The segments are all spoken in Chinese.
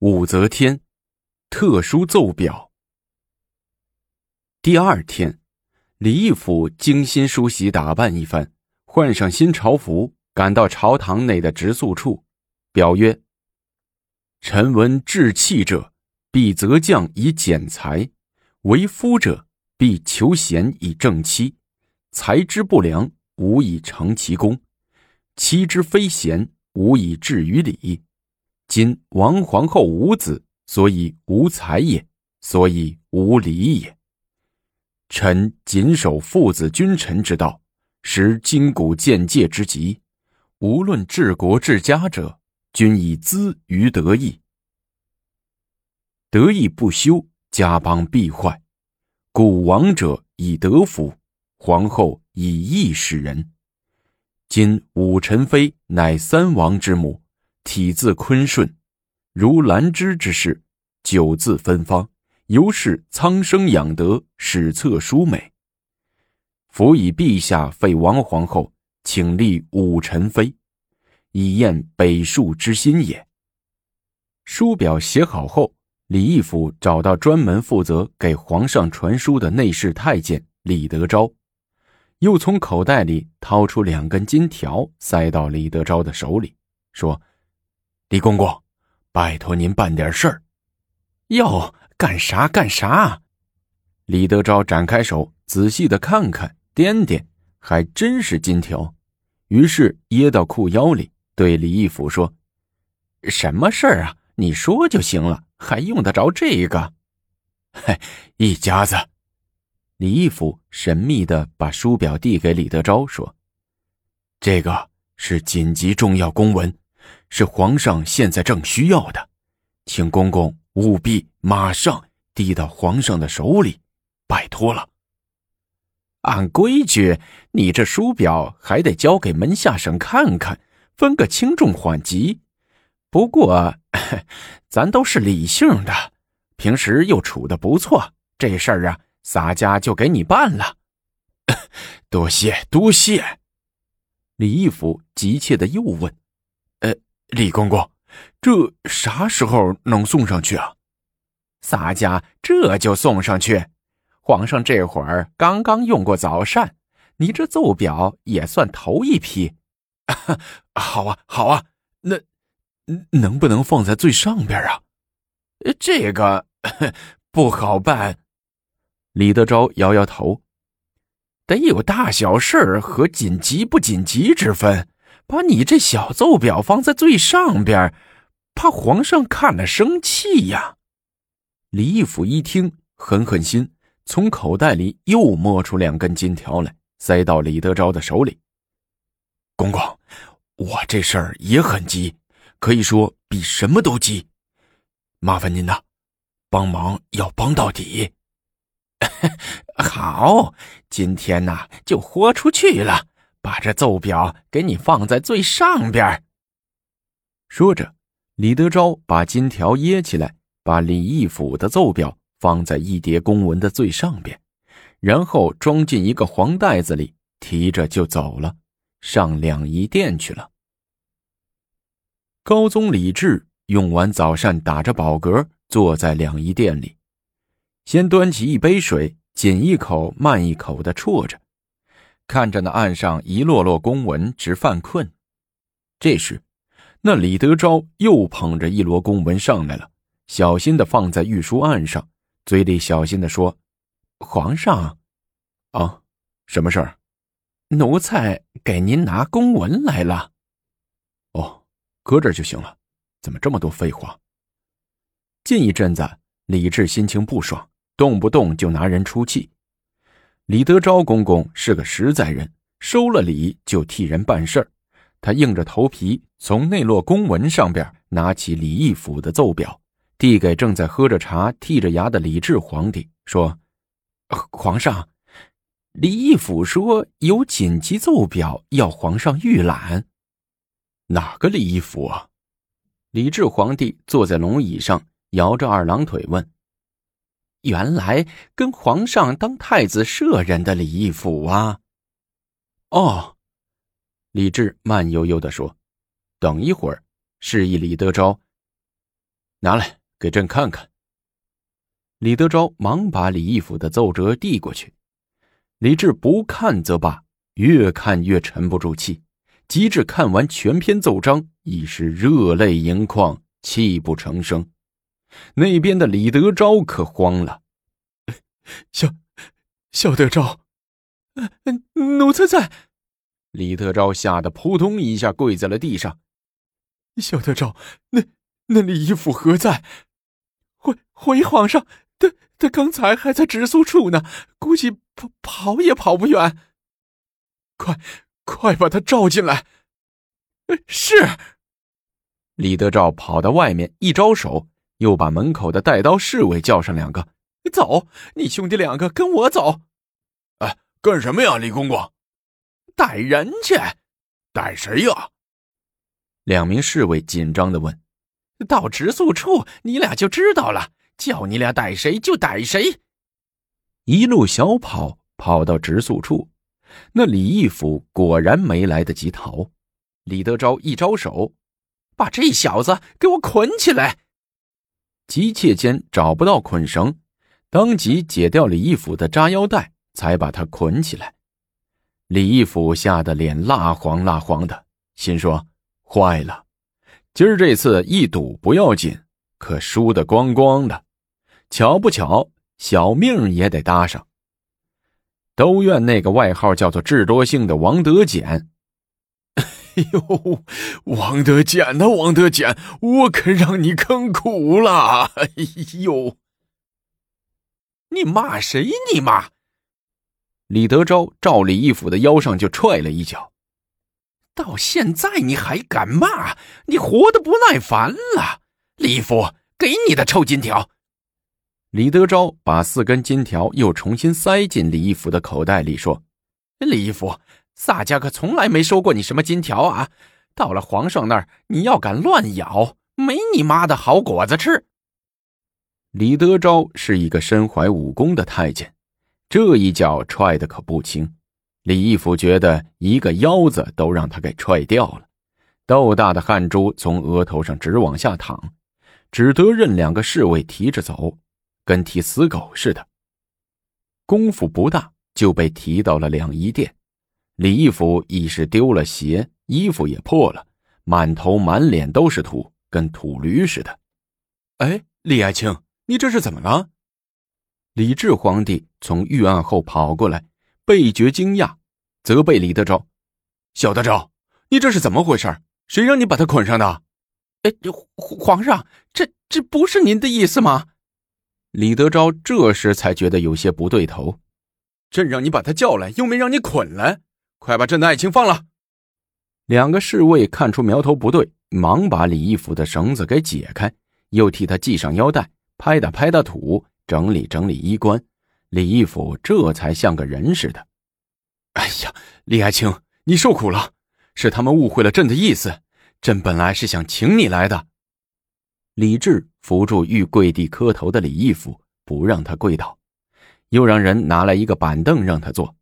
武则天特殊奏表。第二天，李义府精心梳洗打扮一番，换上新朝服，赶到朝堂内的直宿处，表曰：“臣闻治气者，必择将以减才；为夫者，必求贤以正妻。才之不良，无以成其功；妻之非贤，无以至于礼。”今王皇后无子，所以无才也，所以无礼也。臣谨守父子君臣之道，识今古见戒之极。无论治国治家者，均以资于德义。德义不修，家邦必坏。故王者以德服，皇后以义使人。今武宸妃乃三王之母。体自坤顺，如兰芝之势，九字芬芳，尤是苍生养德，史册殊美。辅以陛下废王皇后，请立武臣妃，以验北庶之心也。书表写好后，李义府找到专门负责给皇上传书的内侍太监李德昭，又从口袋里掏出两根金条，塞到李德昭的手里，说。李公公，拜托您办点事儿。哟，干啥干啥？李德昭展开手，仔细的看看，掂掂，还真是金条。于是掖到裤腰里，对李义府说：“什么事儿啊？你说就行了，还用得着这个？”嘿，一家子。李义府神秘的把书表递给李德昭，说：“这个是紧急重要公文。”是皇上现在正需要的，请公公务必马上递到皇上的手里，拜托了。按规矩，你这书表还得交给门下省看看，分个轻重缓急。不过，咱都是理性的，平时又处的不错，这事儿啊，洒家就给你办了。多谢多谢。李义府急切的又问。李公公，这啥时候能送上去啊？洒家这就送上去。皇上这会儿刚刚用过早膳，你这奏表也算头一批。好啊，好啊，那能不能放在最上边啊？这个不好办。李德昭摇摇头，得有大小事和紧急不紧急之分。把你这小奏表放在最上边，怕皇上看了生气呀。李义府一听，狠狠心，从口袋里又摸出两根金条来，塞到李德昭的手里。公公，我这事儿也很急，可以说比什么都急。麻烦您呐，帮忙要帮到底。好，今天呐就豁出去了。把这奏表给你放在最上边。说着，李德昭把金条掖起来，把李义府的奏表放在一叠公文的最上边，然后装进一个黄袋子里，提着就走了，上两仪殿去了。高宗李治用完早膳，打着饱嗝，坐在两仪殿里，先端起一杯水，紧一口慢一口的啜着。看着那案上一摞摞公文，直犯困。这时，那李德昭又捧着一摞公文上来了，小心的放在御书案上，嘴里小心的说：“皇上，啊，什么事儿？奴才给您拿公文来了。”哦，搁这就行了。怎么这么多废话？近一阵子，李治心情不爽，动不动就拿人出气。李德昭公公是个实在人，收了礼就替人办事儿。他硬着头皮从内落公文上边拿起李义府的奏表，递给正在喝着茶、剔着牙的李治皇帝，说：“皇上，李义府说有紧急奏表要皇上预览。哪个李义府啊？”李治皇帝坐在龙椅上，摇着二郎腿问。原来跟皇上当太子舍人的李义府啊！哦，李治慢悠悠的说：“等一会儿，示意李德昭。拿来给朕看看。李德昭忙把李义府的奏折递过去，李治不看则罢，越看越沉不住气，及至看完全篇奏章，已是热泪盈眶，泣不成声。那边的李德昭可慌了，小小德昭，奴才在。李德昭吓得扑通一下跪在了地上。小德昭，那那李义府何在？回回皇上。他他刚才还在直宿处呢，估计跑跑也跑不远。快快把他召进来！是。李德昭跑到外面，一招手，又把门口的带刀侍卫叫上两个，走，你兄弟两个跟我走。哎，干什么呀，李公公？逮人去。逮谁呀？两名侍卫紧张的问。到直宿处，你俩就知道了。叫你俩逮谁就逮谁，一路小跑跑到直宿处，那李义府果然没来得及逃。李德昭一招手，把这小子给我捆起来。急切间找不到捆绳，当即解掉李义府的扎腰带，才把他捆起来。李义府吓得脸蜡黄蜡黄的，心说：坏了，今儿这次一赌不要紧，可输得光光的。巧不巧，小命也得搭上。都怨那个外号叫做智多星的王德简。哎呦，王德简呐，王德简，我可让你坑苦了！哎呦，你骂谁？你骂！李德昭照李义府的腰上就踹了一脚。到现在你还敢骂？你活得不耐烦了！李义府，给你的臭金条！李德昭把四根金条又重新塞进李义府的口袋里，说：“李义府，萨家可从来没收过你什么金条啊！到了皇上那儿，你要敢乱咬，没你妈的好果子吃。”李德昭是一个身怀武功的太监，这一脚踹的可不轻。李义府觉得一个腰子都让他给踹掉了，豆大的汗珠从额头上直往下淌，只得任两个侍卫提着走。跟提死狗似的，功夫不大就被提到了两仪殿。李义府已是丢了鞋，衣服也破了，满头满脸都是土，跟土驴似的。哎，李爱卿，你这是怎么了？李治皇帝从御案后跑过来，倍觉惊讶，责备李德昭：“小德昭，你这是怎么回事？谁让你把他捆上的？”哎，皇上，这这不是您的意思吗？李德昭这时才觉得有些不对头，朕让你把他叫来，又没让你捆来，快把朕的爱卿放了。两个侍卫看出苗头不对，忙把李义府的绳子给解开，又替他系上腰带，拍打拍打土，整理整理衣冠。李义府这才像个人似的。哎呀，李爱卿，你受苦了，是他们误会了朕的意思，朕本来是想请你来的。李治扶住欲跪地磕头的李义府，不让他跪倒，又让人拿来一个板凳让他坐。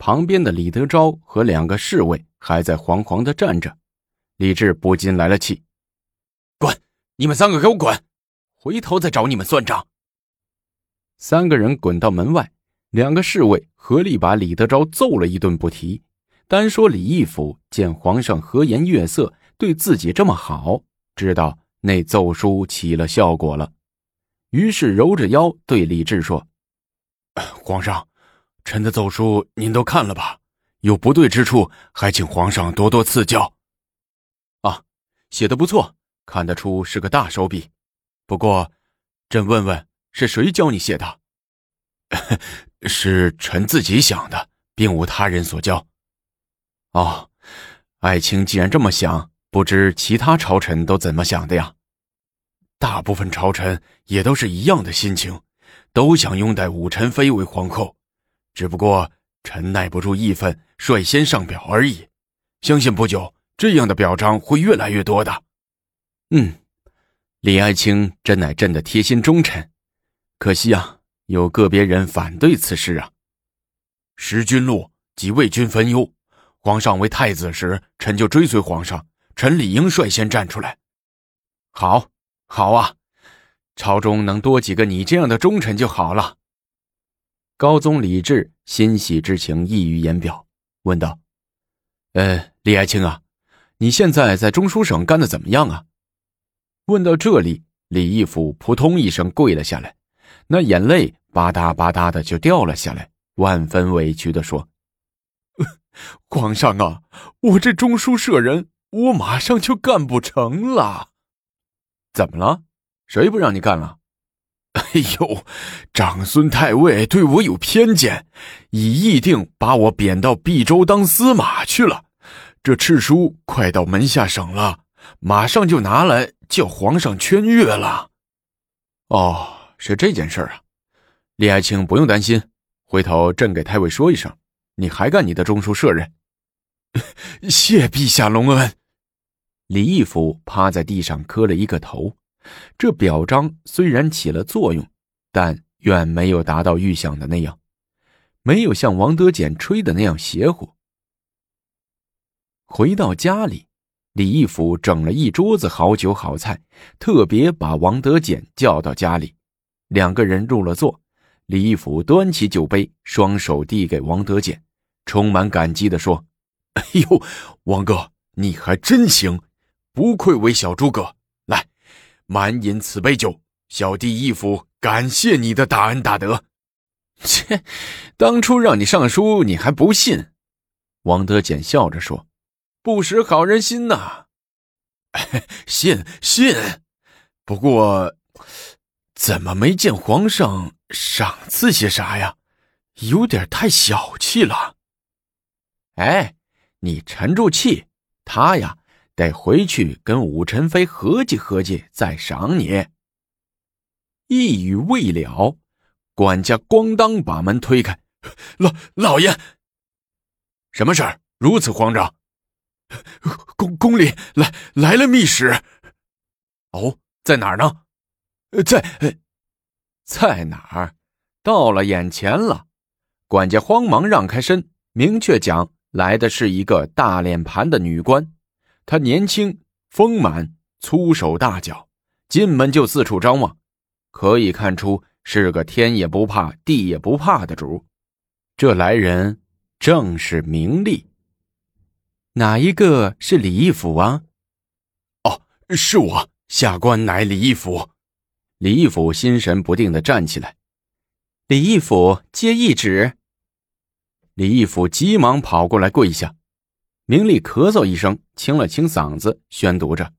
旁边的李德昭和两个侍卫还在惶惶的站着，李治不禁来了气：“滚！你们三个给我滚！回头再找你们算账。”三个人滚到门外，两个侍卫合力把李德昭揍了一顿不提，单说李义府见皇上和颜悦色，对自己这么好，知道。那奏书起了效果了，于是揉着腰对李治说：“皇上，臣的奏书您都看了吧？有不对之处，还请皇上多多赐教。”啊，写的不错，看得出是个大手笔。不过，朕问问，是谁教你写的？是臣自己想的，并无他人所教。哦，爱卿既然这么想。不知其他朝臣都怎么想的呀？大部分朝臣也都是一样的心情，都想拥戴武宸妃为皇后。只不过臣耐不住义愤，率先上表而已。相信不久，这样的表彰会越来越多的。嗯，李爱卿真乃朕的贴心忠臣。可惜啊，有个别人反对此事啊。时君禄即为君分忧。皇上为太子时，臣就追随皇上。臣理应率先站出来。好，好啊，朝中能多几个你这样的忠臣就好了。高宗李治欣喜之情溢于言表，问道：“呃，李爱卿啊，你现在在中书省干的怎么样啊？”问到这里，李义府扑通一声跪了下来，那眼泪吧嗒吧嗒的就掉了下来，万分委屈的说：“皇上啊，我这中书舍人，我马上就干不成了。怎么了？谁不让你干了？” 哎呦，长孙太尉对我有偏见，已议定把我贬到毕州当司马去了。这敕书快到门下省了，马上就拿来叫皇上圈阅了。哦，是这件事啊，李爱卿不用担心，回头朕给太尉说一声，你还干你的中书舍人。谢陛下隆恩。李义府趴在地上磕了一个头。这表彰虽然起了作用，但远没有达到预想的那样，没有像王德简吹的那样邪乎。回到家里，李义府整了一桌子好酒好菜，特别把王德简叫到家里，两个人入了座。李义府端起酒杯，双手递给王德简，充满感激的说：“哎呦，王哥，你还真行，不愧为小诸葛。”满饮此杯酒，小弟义父感谢你的大恩大德。切，当初让你上书，你还不信？王德简笑着说：“不识好人心呐。”信信，不过怎么没见皇上赏赐些啥呀？有点太小气了。哎，你沉住气，他呀。得回去跟武宸妃合计合计，再赏你。一语未了，管家咣当把门推开：“老老爷，什么事儿？如此慌张？宫宫里来来了密使。哦，在哪儿呢？在在哪儿？到了眼前了。”管家慌忙让开身，明确讲，来的是一个大脸盘的女官。他年轻丰满，粗手大脚，进门就四处张望，可以看出是个天也不怕地也不怕的主。这来人正是明丽。哪一个是李义府啊？哦，是我，下官乃李义府。李义府心神不定的站起来。李义府接懿旨。李义府急忙跑过来跪下。明丽咳嗽一声，清了清嗓子，宣读着：“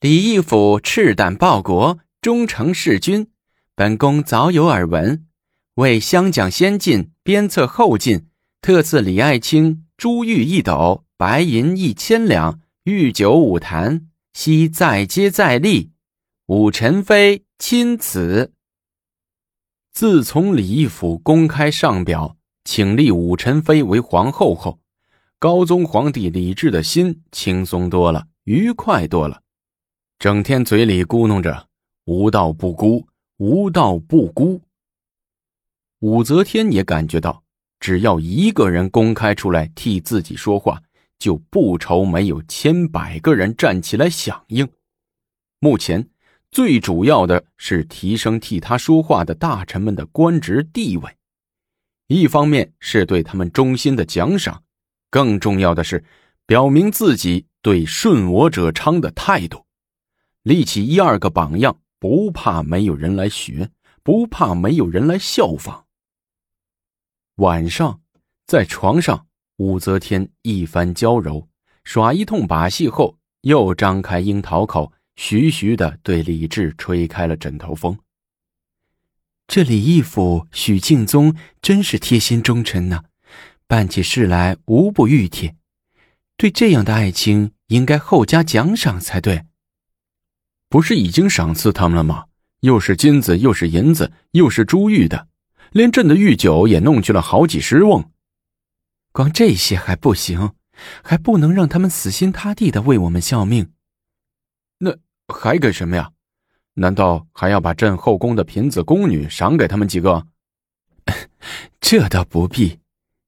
李义府赤胆报国，忠诚弑君，本宫早有耳闻。为湘讲先进，鞭策后进，特赐李爱卿珠玉一斗，白银一千两，御酒五坛，悉再接再厉。武宸妃钦此。自从李义府公开上表。”请立武宸妃为皇后后，高宗皇帝李治的心轻松多了，愉快多了，整天嘴里咕哝着“无道不孤，无道不孤”。武则天也感觉到，只要一个人公开出来替自己说话，就不愁没有千百个人站起来响应。目前最主要的是提升替他说话的大臣们的官职地位。一方面是对他们忠心的奖赏，更重要的是表明自己对顺我者昌的态度，立起一二个榜样，不怕没有人来学，不怕没有人来效仿。晚上，在床上，武则天一番娇柔，耍一通把戏后，又张开樱桃口，徐徐的对李治吹开了枕头风。这李义府、许敬宗真是贴心忠臣呐，办起事来无不熨帖。对这样的爱卿，应该厚加奖赏才对。不是已经赏赐他们了吗？又是金子，又是银子，又是珠玉的，连朕的御酒也弄去了好几十瓮。光这些还不行，还不能让他们死心塌地的为我们效命。那还给什么呀？难道还要把朕后宫的嫔子宫女赏给他们几个？这倒不必，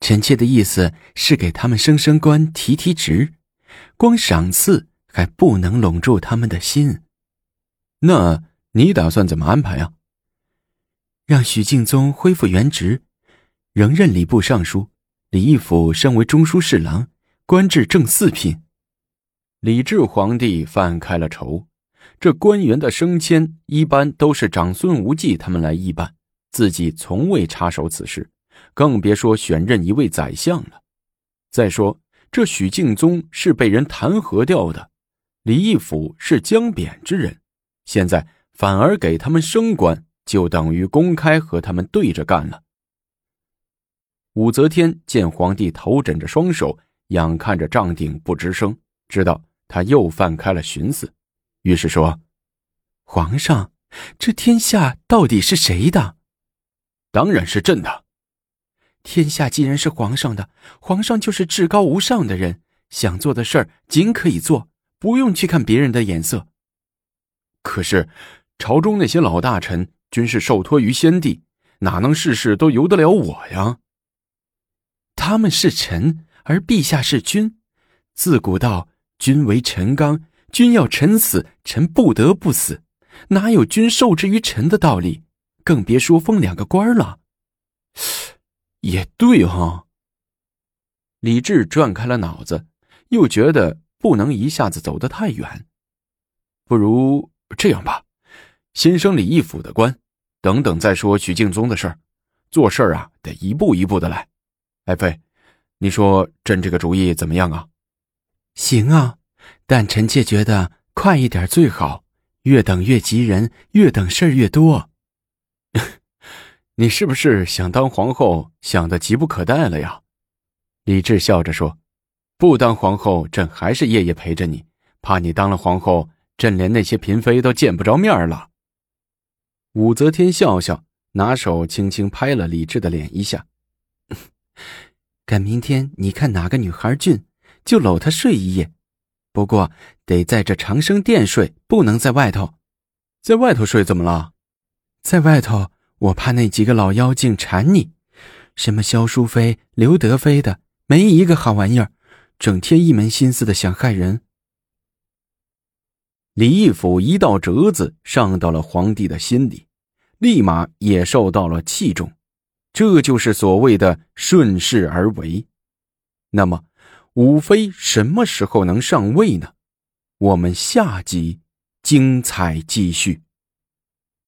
臣妾的意思是给他们升升官、提提职。光赏赐还不能笼住他们的心。那你打算怎么安排啊？让许敬宗恢复原职，仍任礼部尚书，李义府升为中书侍郎，官至正四品。李治皇帝犯开了愁，这官员的升迁一般都是长孙无忌他们来议办，自己从未插手此事，更别说选任一位宰相了。再说这许敬宗是被人弹劾掉的，李义府是江贬之人，现在反而给他们升官。就等于公开和他们对着干了。武则天见皇帝头枕着双手，仰看着帐顶不吱声，知道他又犯开了寻思，于是说：“皇上，这天下到底是谁的？当然是朕的。天下既然是皇上的，皇上就是至高无上的人，想做的事儿尽可以做，不用去看别人的眼色。可是，朝中那些老大臣……”均是受托于先帝，哪能事事都由得了我呀？他们是臣，而陛下是君。自古道，君为臣纲，君要臣死，臣不得不死，哪有君受制于臣的道理？更别说封两个官了。也对哈。李治转开了脑子，又觉得不能一下子走得太远，不如这样吧。先升李义府的官，等等再说许敬宗的事儿。做事儿啊，得一步一步的来。爱妃，你说朕这个主意怎么样啊？行啊，但臣妾觉得快一点最好。越等越急人，越等事儿越多。你是不是想当皇后，想的急不可待了呀？李治笑着说：“不当皇后，朕还是夜夜陪着你。怕你当了皇后，朕连那些嫔妃都见不着面了。”武则天笑笑，拿手轻轻拍了李治的脸一下。赶明天你看哪个女孩俊，就搂她睡一夜。不过得在这长生殿睡，不能在外头。在外头睡怎么了？在外头，我怕那几个老妖精缠你。什么萧淑妃、刘德妃的，没一个好玩意儿，整天一门心思的想害人。李义府一道折子上到了皇帝的心里。立马也受到了器重，这就是所谓的顺势而为。那么，武妃什么时候能上位呢？我们下集精彩继续。